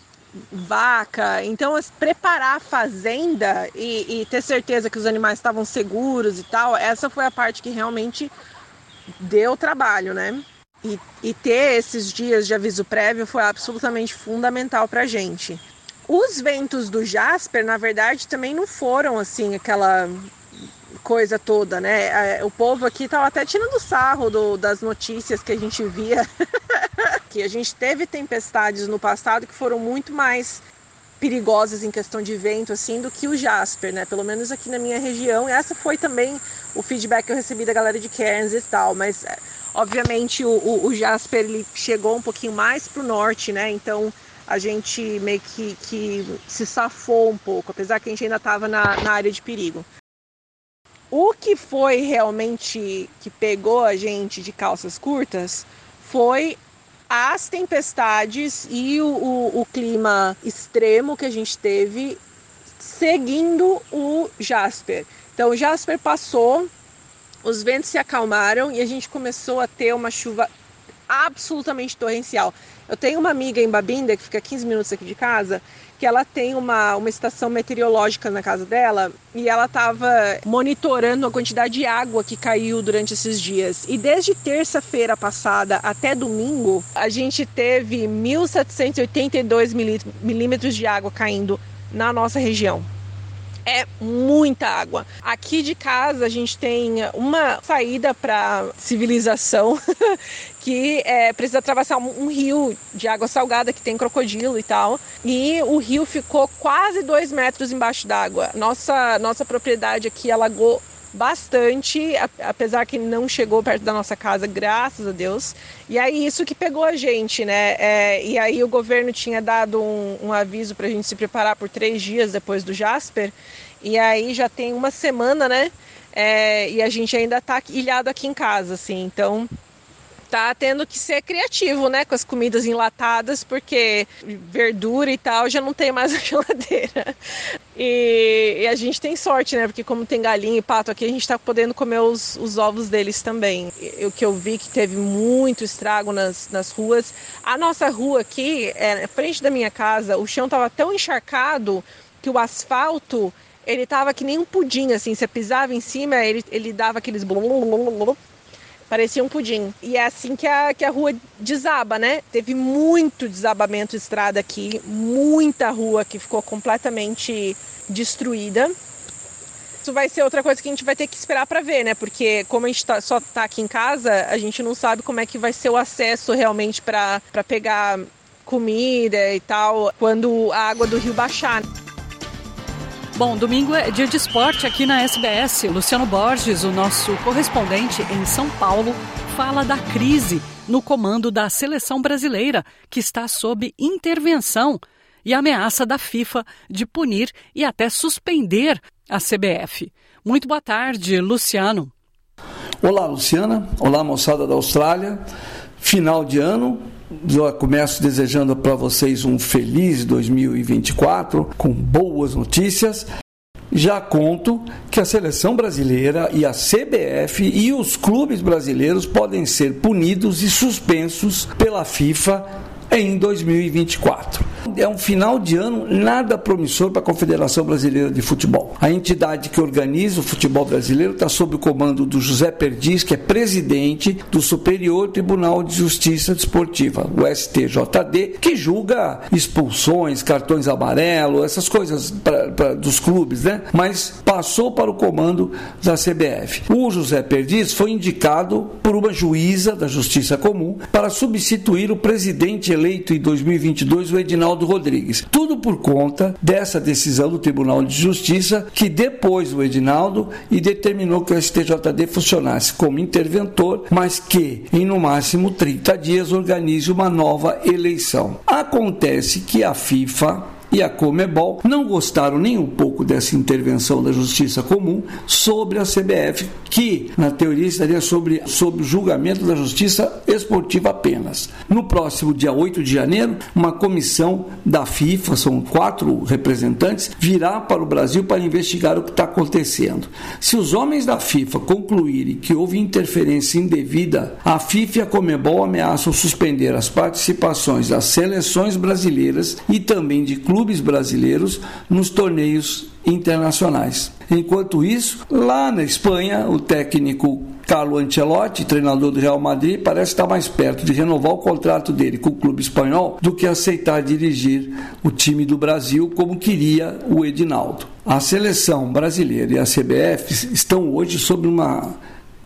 vaca. Então, preparar a fazenda e, e, ter certeza que os animais estavam seguros e tal, essa foi a parte que realmente deu trabalho, né? E, e ter esses dias de aviso prévio foi absolutamente fundamental para a gente. Os ventos do Jasper, na verdade, também não foram assim aquela coisa toda, né? É, o povo aqui estava até tirando sarro do, das notícias que a gente via (laughs) que a gente teve tempestades no passado que foram muito mais perigosas em questão de vento assim do que o Jasper, né? Pelo menos aqui na minha região. Essa foi também o feedback que eu recebi da galera de Cairns e tal. Mas é, obviamente o, o, o Jasper ele chegou um pouquinho mais para o norte, né? Então a gente meio que, que se safou um pouco, apesar que a gente ainda estava na, na área de perigo. O que foi realmente que pegou a gente de calças curtas foi as tempestades e o, o, o clima extremo que a gente teve seguindo o Jasper. Então, o Jasper passou, os ventos se acalmaram e a gente começou a ter uma chuva absolutamente torrencial. Eu tenho uma amiga em Babinda, que fica 15 minutos aqui de casa, que ela tem uma, uma estação meteorológica na casa dela e ela estava monitorando a quantidade de água que caiu durante esses dias. E desde terça-feira passada até domingo, a gente teve 1.782 milímetros de água caindo na nossa região é muita água. Aqui de casa a gente tem uma saída para civilização (laughs) que é, precisa atravessar um, rio de água salgada que tem crocodilo e tal. E o rio ficou quase dois metros embaixo d'água. Nossa, nossa propriedade aqui alagou bastante, apesar que não chegou perto da nossa casa, graças a Deus. E aí isso que pegou a gente, né? É, e aí o governo tinha dado um, um aviso para a gente se preparar por três dias depois do Jasper. E aí já tem uma semana, né? É, e a gente ainda está ilhado aqui em casa, assim. Então tá tendo que ser criativo, né, com as comidas enlatadas, porque verdura e tal já não tem mais (laughs) na geladeira. E, e, a gente tem sorte, né, porque como tem galinha e pato aqui, a gente tá podendo comer os, os ovos deles também. O que eu vi que teve muito estrago nas, nas ruas. A nossa rua aqui, é, frente da minha casa, o chão tava tão encharcado que o asfalto ele tava que nem um pudim, assim, você pisava em cima, ele, ele dava aqueles parecia um pudim. E é assim que a, que a rua desaba, né? Teve muito desabamento de estrada aqui, muita rua que ficou completamente destruída. Isso vai ser outra coisa que a gente vai ter que esperar para ver, né? Porque como a gente tá, só tá aqui em casa, a gente não sabe como é que vai ser o acesso realmente para pegar comida e tal quando a água do rio baixar.
Bom, domingo é dia de esporte aqui na SBS. Luciano Borges, o nosso correspondente em São Paulo, fala da crise no comando da seleção brasileira, que está sob intervenção e ameaça da FIFA de punir e até suspender a CBF. Muito boa tarde, Luciano.
Olá, Luciana. Olá, moçada da Austrália. Final de ano, já começo desejando para vocês um feliz 2024 com boas notícias. Já conto que a seleção brasileira e a CBF e os clubes brasileiros podem ser punidos e suspensos pela FIFA em 2024. É um final de ano nada promissor para a Confederação Brasileira de Futebol. A entidade que organiza o futebol brasileiro está sob o comando do José Perdiz, que é presidente do Superior Tribunal de Justiça Desportiva, o STJD, que julga expulsões, cartões amarelos, essas coisas pra, pra, dos clubes, né? Mas passou para o comando da CBF. O José Perdiz foi indicado por uma juíza da Justiça Comum para substituir o presidente em 2022, o Edinaldo Rodrigues. Tudo por conta dessa decisão do Tribunal de Justiça que depois o Edinaldo e determinou que o STJD funcionasse como interventor, mas que em no máximo 30 dias organize uma nova eleição. Acontece que a FIFA e a Comebol não gostaram nem um pouco dessa intervenção da Justiça Comum sobre a CBF, que na teoria estaria sobre, sobre julgamento da Justiça Esportiva apenas. No próximo dia 8 de janeiro, uma comissão da FIFA, são quatro representantes, virá para o Brasil para investigar o que está acontecendo. Se os homens da FIFA concluírem que houve interferência indevida, a FIFA e a Comebol ameaçam suspender as participações das seleções brasileiras e também de clubes clubes brasileiros nos torneios internacionais. Enquanto isso, lá na Espanha, o técnico Carlo Ancelotti, treinador do Real Madrid, parece estar mais perto de renovar o contrato dele com o clube espanhol do que aceitar dirigir o time do Brasil como queria o Edinaldo. A seleção brasileira e a CBF estão hoje sob uma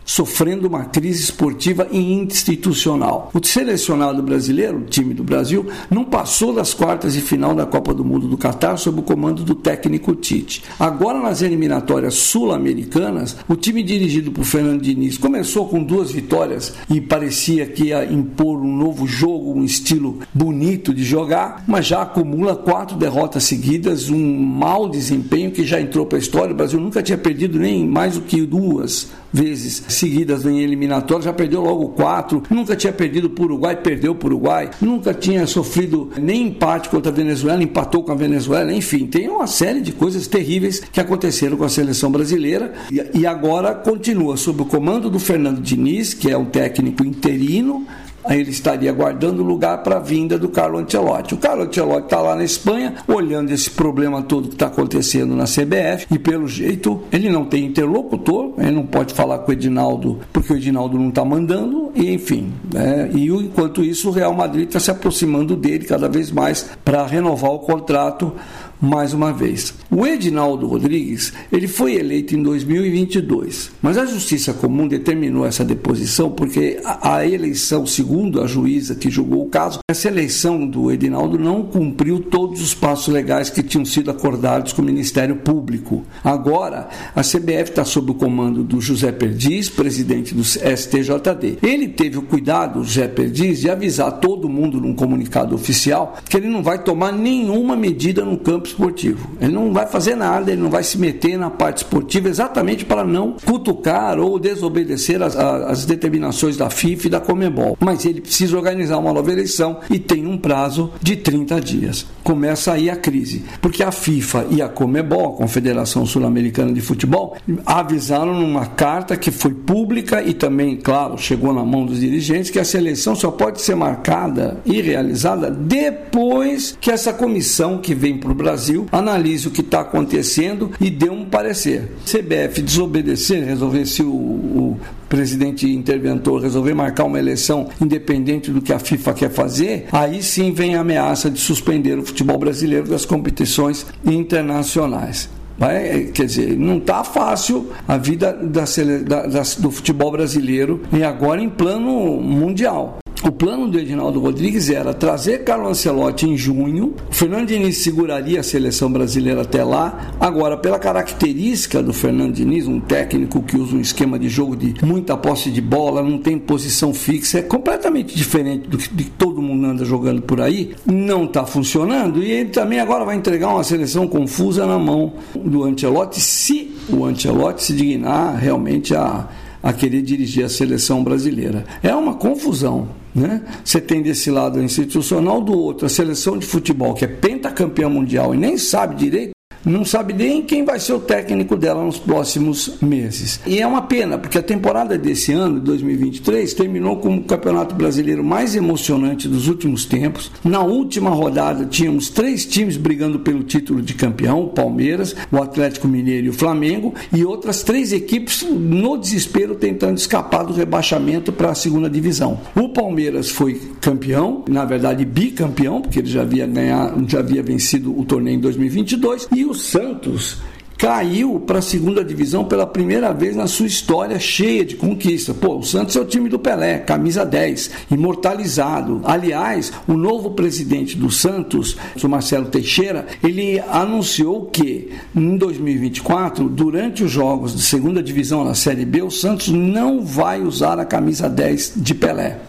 sofrendo uma crise esportiva e institucional. O selecionado brasileiro, o time do Brasil, não passou das quartas de final da Copa do Mundo do Catar sob o comando do técnico Tite. Agora, nas eliminatórias sul-americanas, o time dirigido por Fernando Diniz começou com duas vitórias e parecia que ia impor um novo jogo, um estilo bonito de jogar, mas já acumula quatro derrotas seguidas, um mau desempenho que já entrou para a história. O Brasil nunca tinha perdido nem mais do que duas vezes seguidas em eliminatórias, já perdeu logo quatro, nunca tinha perdido para o Uruguai, perdeu para o Uruguai, nunca tinha sofrido nem empate contra a Venezuela, empatou com a Venezuela, enfim, tem uma série de coisas terríveis que aconteceram com a seleção brasileira e agora continua sob o comando do Fernando Diniz, que é um técnico interino, aí ele estaria guardando lugar para a vinda do Carlo Ancelotti. O Carlo Ancelotti está lá na Espanha, olhando esse problema todo que está acontecendo na CBF, e pelo jeito ele não tem interlocutor, ele não pode falar com o Edinaldo, porque o Edinaldo não está mandando, e enfim. Né? E enquanto isso, o Real Madrid está se aproximando dele cada vez mais para renovar o contrato mais uma vez. O Edinaldo Rodrigues, ele foi eleito em 2022, mas a Justiça Comum determinou essa deposição porque a, eleição, segundo a juíza que julgou o caso, essa eleição do Edinaldo não cumpriu todos os passos legais que tinham sido acordados com o Ministério Público. Agora, a CBF está sob o comando do José Perdiz, presidente do STJD. Ele teve o cuidado, José Perdiz, de avisar todo mundo num comunicado oficial que ele não vai tomar nenhuma medida no campo esportivo. Ele não vai fazer nada, ele não vai se meter na parte esportiva exatamente para não cutucar ou desobedecer as, as determinações da FIFA e da Comebol. Mas ele precisa organizar uma nova eleição e tem um prazo de 30 dias. Começa aí a crise, porque a FIFA e a Comebol, a Confederação Sul-Americana de Futebol, avisaram numa carta que foi pública e também, claro, chegou na mão dos dirigentes que a seleção só pode ser marcada e realizada depois que essa comissão que vem para o Brasil Brasil analise o que está acontecendo e dê um parecer. CBF desobedecer, resolver se o, o presidente interventor resolver marcar uma eleição independente do que a FIFA quer fazer, aí sim vem a ameaça de suspender o futebol brasileiro das competições internacionais. Vai, quer dizer, não está fácil a vida da, da, da, do futebol brasileiro e agora em plano mundial. O plano do Edinaldo Rodrigues era trazer Carlo Ancelotti em junho, Fernando Diniz seguraria a seleção brasileira até lá. Agora, pela característica do Fernando Diniz, um técnico que usa um esquema de jogo de muita posse de bola, não tem posição fixa, é completamente diferente do que todo mundo anda jogando por aí, não está funcionando e ele também agora vai entregar uma seleção confusa na mão do Ancelotti, se o Ancelotti se dignar realmente a, a querer dirigir a seleção brasileira. É uma confusão. Né? Você tem desse lado institucional, do outro a seleção de futebol, que é pentacampeã mundial e nem sabe direito não sabe nem quem vai ser o técnico dela nos próximos meses. E é uma pena, porque a temporada desse ano, 2023, terminou como o campeonato brasileiro mais emocionante dos últimos tempos. Na última rodada, tínhamos três times brigando pelo título de campeão: o Palmeiras, o Atlético Mineiro e o Flamengo, e outras três equipes no desespero tentando escapar do rebaixamento para a segunda divisão. O Palmeiras foi campeão, na verdade bicampeão, porque ele já havia ganhado, já havia vencido o torneio em 2022, e o Santos caiu para a segunda divisão pela primeira vez na sua história cheia de conquista. Pô, o Santos é o time do Pelé, camisa 10, imortalizado. Aliás, o novo presidente do Santos, o Marcelo Teixeira, ele anunciou que em 2024, durante os jogos de segunda divisão na Série B, o Santos não vai usar a camisa 10 de Pelé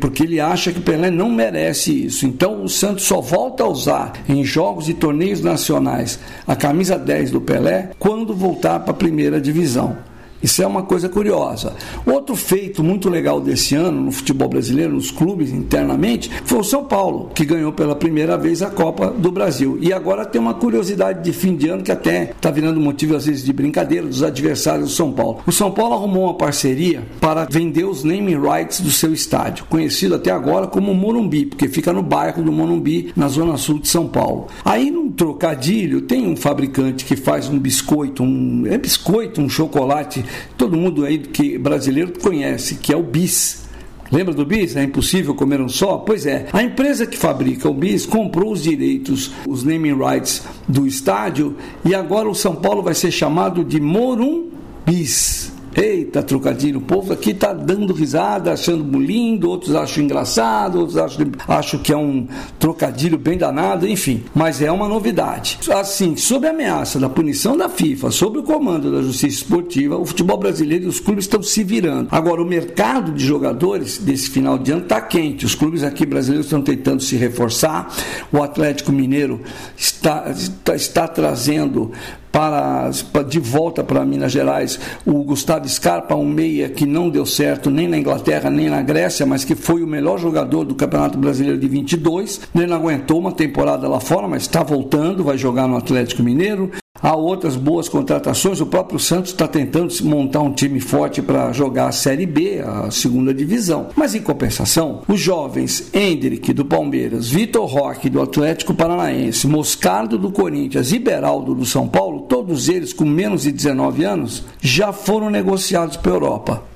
porque ele acha que Pelé não merece isso. Então o Santos só volta a usar em jogos e torneios nacionais a camisa 10 do Pelé quando voltar para a primeira divisão. Isso é uma coisa curiosa. Outro feito muito legal desse ano no futebol brasileiro, nos clubes internamente, foi o São Paulo, que ganhou pela primeira vez a Copa do Brasil. E agora tem uma curiosidade de fim de ano que até está virando motivo às vezes de brincadeira dos adversários do São Paulo. O São Paulo arrumou uma parceria para vender os naming rights do seu estádio, conhecido até agora como Morumbi, porque fica no bairro do Morumbi, na zona sul de São Paulo. Aí num trocadilho, tem um fabricante que faz um biscoito, um é biscoito, um chocolate todo mundo aí que brasileiro conhece, que é o bis. Lembra do bis? É impossível comer um só? Pois é. A empresa que fabrica o bis comprou os direitos, os naming rights do estádio e agora o São Paulo vai ser chamado de Morum Bis. Eita, trocadilho, o povo aqui tá dando risada, achando lindo, outros acham engraçado, outros acham, acham que é um trocadilho bem danado, enfim. Mas é uma novidade. Assim, sob a ameaça da punição da FIFA, sob o comando da Justiça Esportiva, o futebol brasileiro e os clubes estão se virando. Agora, o mercado de jogadores desse final de ano está quente. Os clubes aqui brasileiros estão tentando se reforçar. O Atlético Mineiro está, está, está trazendo para, de volta para Minas Gerais o Gustavo Scarpa, um meia que não deu certo nem na Inglaterra nem na Grécia, mas que foi o melhor jogador do Campeonato Brasileiro de 22. Ele não aguentou uma temporada lá fora, mas está voltando, vai jogar no Atlético Mineiro. Há outras boas contratações. O próprio Santos está tentando montar um time forte para jogar a Série B, a segunda divisão. Mas em compensação, os jovens Hendrick do Palmeiras, Vitor Roque do Atlético Paranaense, Moscardo do Corinthians e Beraldo do São Paulo, todos eles com menos de 19 anos, já foram negociados para a Europa.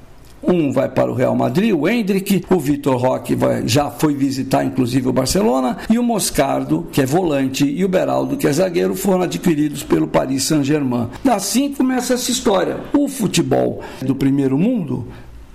Um vai para o Real Madrid, o Hendrick, o Vitor Roque vai, já foi visitar inclusive o Barcelona, e o Moscardo, que é volante, e o Beraldo, que é zagueiro, foram adquiridos pelo Paris Saint-Germain. Assim começa essa história. O futebol do primeiro mundo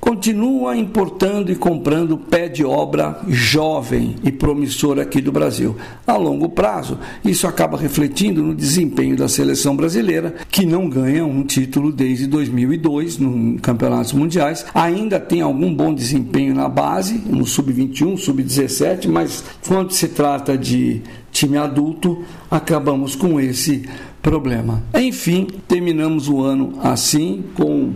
continua importando e comprando pé de obra jovem e promissor aqui do Brasil. A longo prazo, isso acaba refletindo no desempenho da seleção brasileira, que não ganha um título desde 2002 no campeonatos mundiais. Ainda tem algum bom desempenho na base, no sub-21, sub-17, mas quando se trata de time adulto, acabamos com esse problema. Enfim, terminamos o ano assim com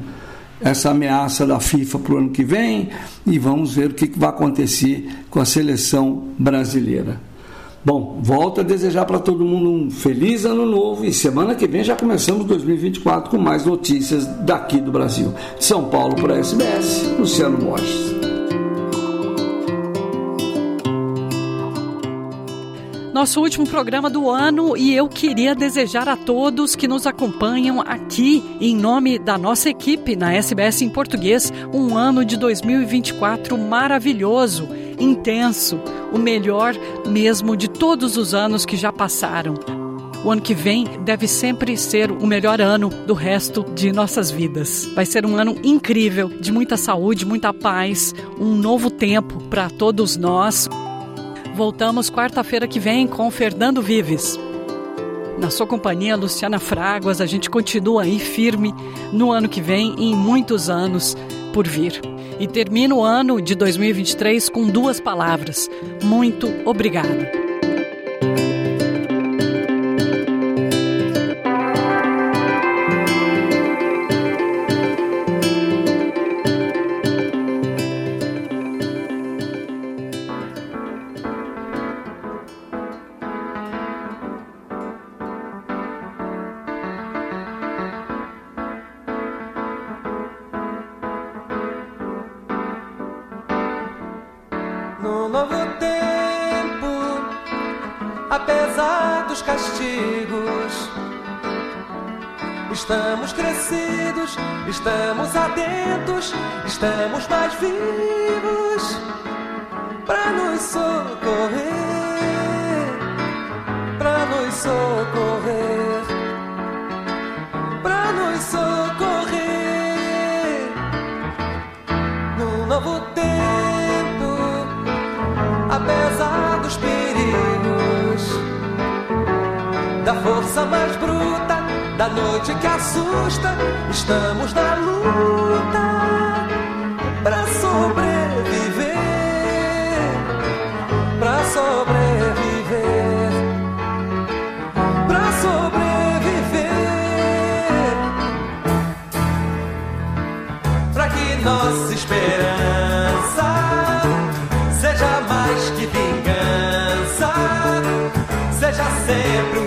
essa ameaça da FIFA para o ano que vem e vamos ver o que vai acontecer com a seleção brasileira. Bom, volto a desejar para todo mundo um feliz ano novo e semana que vem já começamos 2024 com mais notícias daqui do Brasil. São Paulo para a SBS, Luciano Borges.
Nosso último programa do ano e eu queria desejar a todos que nos acompanham aqui, em nome da nossa equipe na SBS em português, um ano de 2024 maravilhoso, intenso, o melhor mesmo de todos os anos que já passaram. O ano que vem deve sempre ser o melhor ano do resto de nossas vidas. Vai ser um ano incrível, de muita saúde, muita paz, um novo tempo para todos nós. Voltamos quarta-feira que vem com Fernando Vives. Na sua companhia, Luciana Fraguas, a gente continua aí firme no ano que vem e em muitos anos por vir. E termina o ano de 2023 com duas palavras: muito obrigado.
sempre